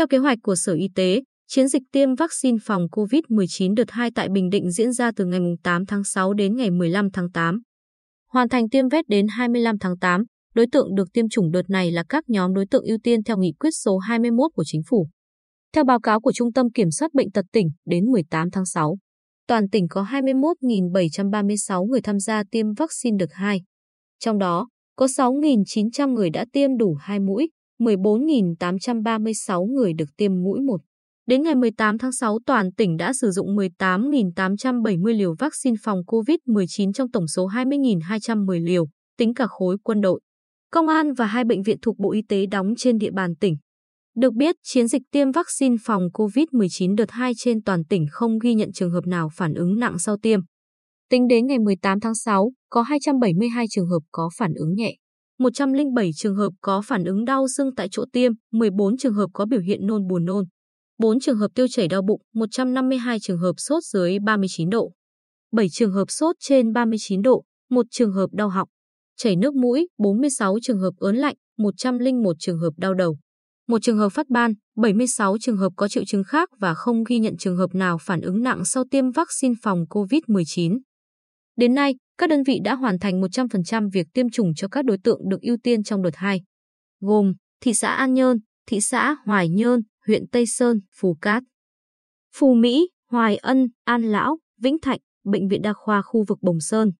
Theo kế hoạch của Sở Y tế, chiến dịch tiêm vaccine phòng COVID-19 đợt 2 tại Bình Định diễn ra từ ngày 8 tháng 6 đến ngày 15 tháng 8. Hoàn thành tiêm vét đến 25 tháng 8, đối tượng được tiêm chủng đợt này là các nhóm đối tượng ưu tiên theo nghị quyết số 21 của Chính phủ. Theo báo cáo của Trung tâm Kiểm soát Bệnh tật tỉnh, đến 18 tháng 6, toàn tỉnh có 21.736 người tham gia tiêm vaccine đợt 2. Trong đó, có 6.900 người đã tiêm đủ 2 mũi, 14.836 người được tiêm mũi 1. Đến ngày 18 tháng 6, toàn tỉnh đã sử dụng 18.870 liều vaccine phòng COVID-19 trong tổng số 20.210 liều, tính cả khối quân đội, công an và hai bệnh viện thuộc Bộ Y tế đóng trên địa bàn tỉnh. Được biết, chiến dịch tiêm vaccine phòng COVID-19 đợt 2 trên toàn tỉnh không ghi nhận trường hợp nào phản ứng nặng sau tiêm. Tính đến ngày 18 tháng 6, có 272 trường hợp có phản ứng nhẹ. 107 trường hợp có phản ứng đau sưng tại chỗ tiêm, 14 trường hợp có biểu hiện nôn buồn nôn, 4 trường hợp tiêu chảy đau bụng, 152 trường hợp sốt dưới 39 độ, 7 trường hợp sốt trên 39 độ, 1 trường hợp đau họng, chảy nước mũi, 46 trường hợp ớn lạnh, 101 trường hợp đau đầu, 1 trường hợp phát ban, 76 trường hợp có triệu chứng khác và không ghi nhận trường hợp nào phản ứng nặng sau tiêm vaccine phòng COVID-19. Đến nay, các đơn vị đã hoàn thành 100% việc tiêm chủng cho các đối tượng được ưu tiên trong đợt 2, gồm thị xã An Nhơn, thị xã Hoài Nhơn, huyện Tây Sơn, Phú Cát, Phú Mỹ, Hoài Ân, An Lão, Vĩnh Thạnh, Bệnh viện Đa khoa khu vực Bồng Sơn.